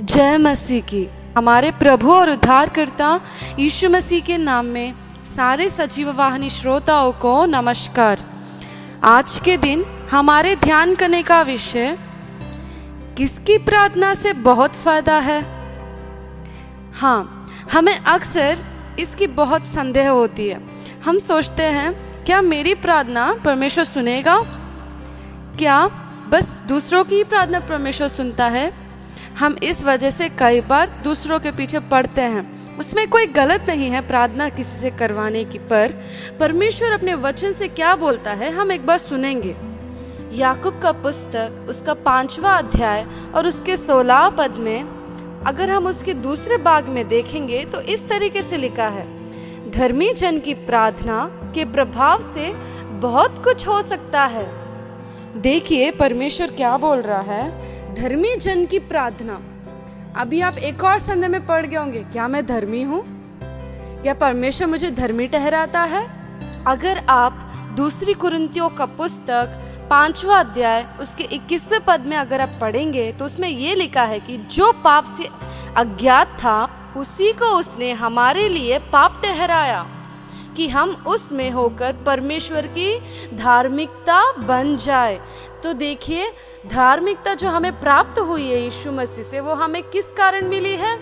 जय मसीह की। हमारे प्रभु और उद्धारकर्ता यीशु मसीह के नाम में सारे सजीव वाहिनी श्रोताओं को नमस्कार। आज के दिन हमारे ध्यान करने का विषय, किसकी प्रार्थना से बहुत फ़ायदा है? हाँ हमें अक्सर इसकी बहुत संदेह होती है। हम सोचते हैं, क्या मेरी प्रार्थना परमेश्वर सुनेगा? क्या बस दूसरों की प्रार्थना परमेश्वर सुनता है? हम इस वजह से कई बार दूसरों के पीछे पड़ते हैं। उसमें कोई गलत नहीं है प्रार्थना किसी से करवाने की, पर परमेश्वर अपने वचन से क्या बोलता है, हम एक बार सुनेंगे। याकूब का पुस्तक, उसका पांचवा अध्याय और उसके सोलह पद में, अगर हम उसके दूसरे भाग में देखेंगे तो इस तरीके से लिखा है, धर्मी जन की प्रार्थना के प्रभाव से बहुत कुछ हो सकता है। देखिए, परमेश्वर क्या बोल रहा है? धर्मी जन की प्रार्थना। अभी आप एक और संदेह में पड़ गए होंगे, क्या मैं धर्मी हूँ? क्या परमेश्वर मुझे धर्मी ठहराता है? अगर आप दूसरी कुरंतियों का पुस्तक पांचवा अध्याय, उसके इक्कीसवें पद में अगर आप पढ़ेंगे तो उसमें ये लिखा है कि जो पाप से अज्ञात था, उसी को उसने हमारे लिए पाप ठहराया, कि हम उसमें होकर परमेश्वर की धार्मिकता बन जाए। तो देखिए धार्मिकता जो हमें प्राप्त हुई है यीशु मसीह से, वो हमें किस कारण मिली है?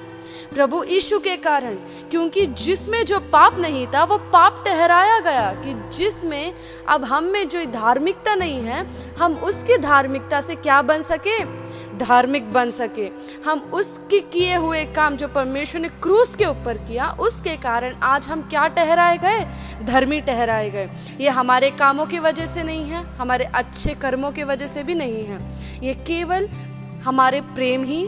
प्रभु यीशु के कारण, क्योंकि जिसमें जो पाप नहीं था, वो पाप ठहराया गया कि जिसमें अब हम में जो धार्मिकता नहीं है, हम उसकी धार्मिकता से क्या बन सके? धार्मिक बन सके। हम उसके किए हुए काम जो परमेश्वर ने क्रूस के ऊपर किया, उसके कारण आज हम क्या ठहराए गए? धर्मी ठहराए गए। ये हमारे कामों की वजह से नहीं है, हमारे अच्छे कर्मों की वजह से भी नहीं है। ये केवल हमारे प्रेम ही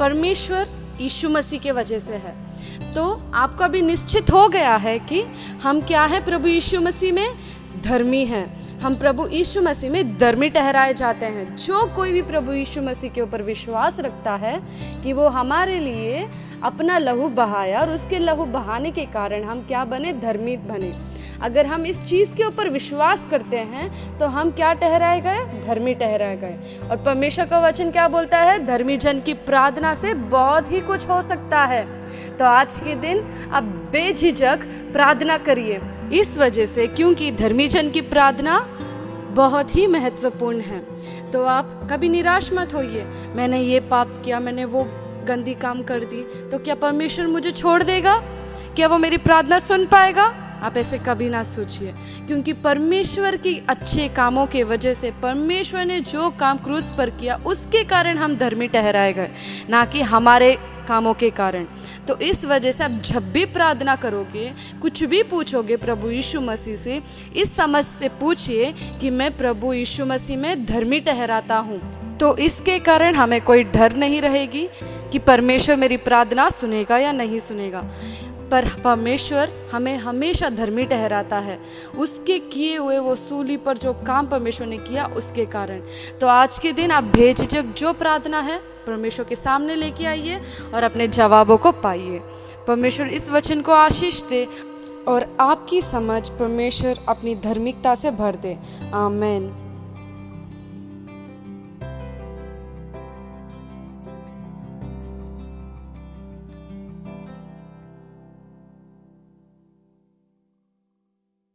परमेश्वर यीशु मसीह के वजह से है। तो आपको अभी निश्चित हो गया है कि हम क्या है? प्रभु यीशु मसीह में धर्मी हैं। हम प्रभु यीशु मसीह में धर्मी ठहराए जाते हैं। जो कोई भी प्रभु यीशु मसीह के ऊपर विश्वास रखता है कि वो हमारे लिए अपना लहू बहाया और उसके लहू बहाने के कारण हम क्या बने? धर्मी बने। अगर हम इस चीज़ के ऊपर विश्वास करते हैं तो हम क्या ठहराए गए? धर्मी ठहराए गए। और परमेश्वर का वचन क्या बोलता है? धर्मी जन की प्रार्थना से बहुत ही कुछ हो सकता है। तो आज के दिन अब बेझिझक प्रार्थना करिए। इस वजह से क्योंकि धर्मी जन की प्रार्थना बहुत ही महत्वपूर्ण है। तो आप कभी निराश मत होइए। मैंने ये पाप किया, मैंने वो गंदी काम कर दी तो क्या परमेश्वर मुझे छोड़ देगा? क्या वो मेरी प्रार्थना सुन पाएगा? आप ऐसे कभी ना सोचिए। क्योंकि परमेश्वर की अच्छे कामों के वजह से परमेश्वर ने जो काम क्रूज पर किया, उसके कारण हम धर्मी ठहराए गए, ना कि हमारे कामों के कारण। तो इस वजह से आप जब भी प्रार्थना करोगे, कुछ भी पूछोगे प्रभु यीशु मसीह से, इस समझ से पूछिए कि मैं प्रभु यीशु मसीह में धर्मी ठहराता हूँ। तो इसके कारण हमें कोई डर नहीं रहेगी कि परमेश्वर मेरी प्रार्थना सुनेगा या नहीं सुनेगा। पर परमेश्वर हमें हमेशा धर्मी ठहराता है। उसके किए हुए वो सूली पर जो काम परमेश्वर ने किया, उसके कारण। तो आज के दिन आप भेजक जो प्रार्थना है, परमेश्वर के सामने लेके आइए और अपने जवाबों को पाइए। परमेश्वर इस वचन को आशीष दे और आपकी समझ परमेश्वर अपनी धार्मिकता से भर दे। आमेन।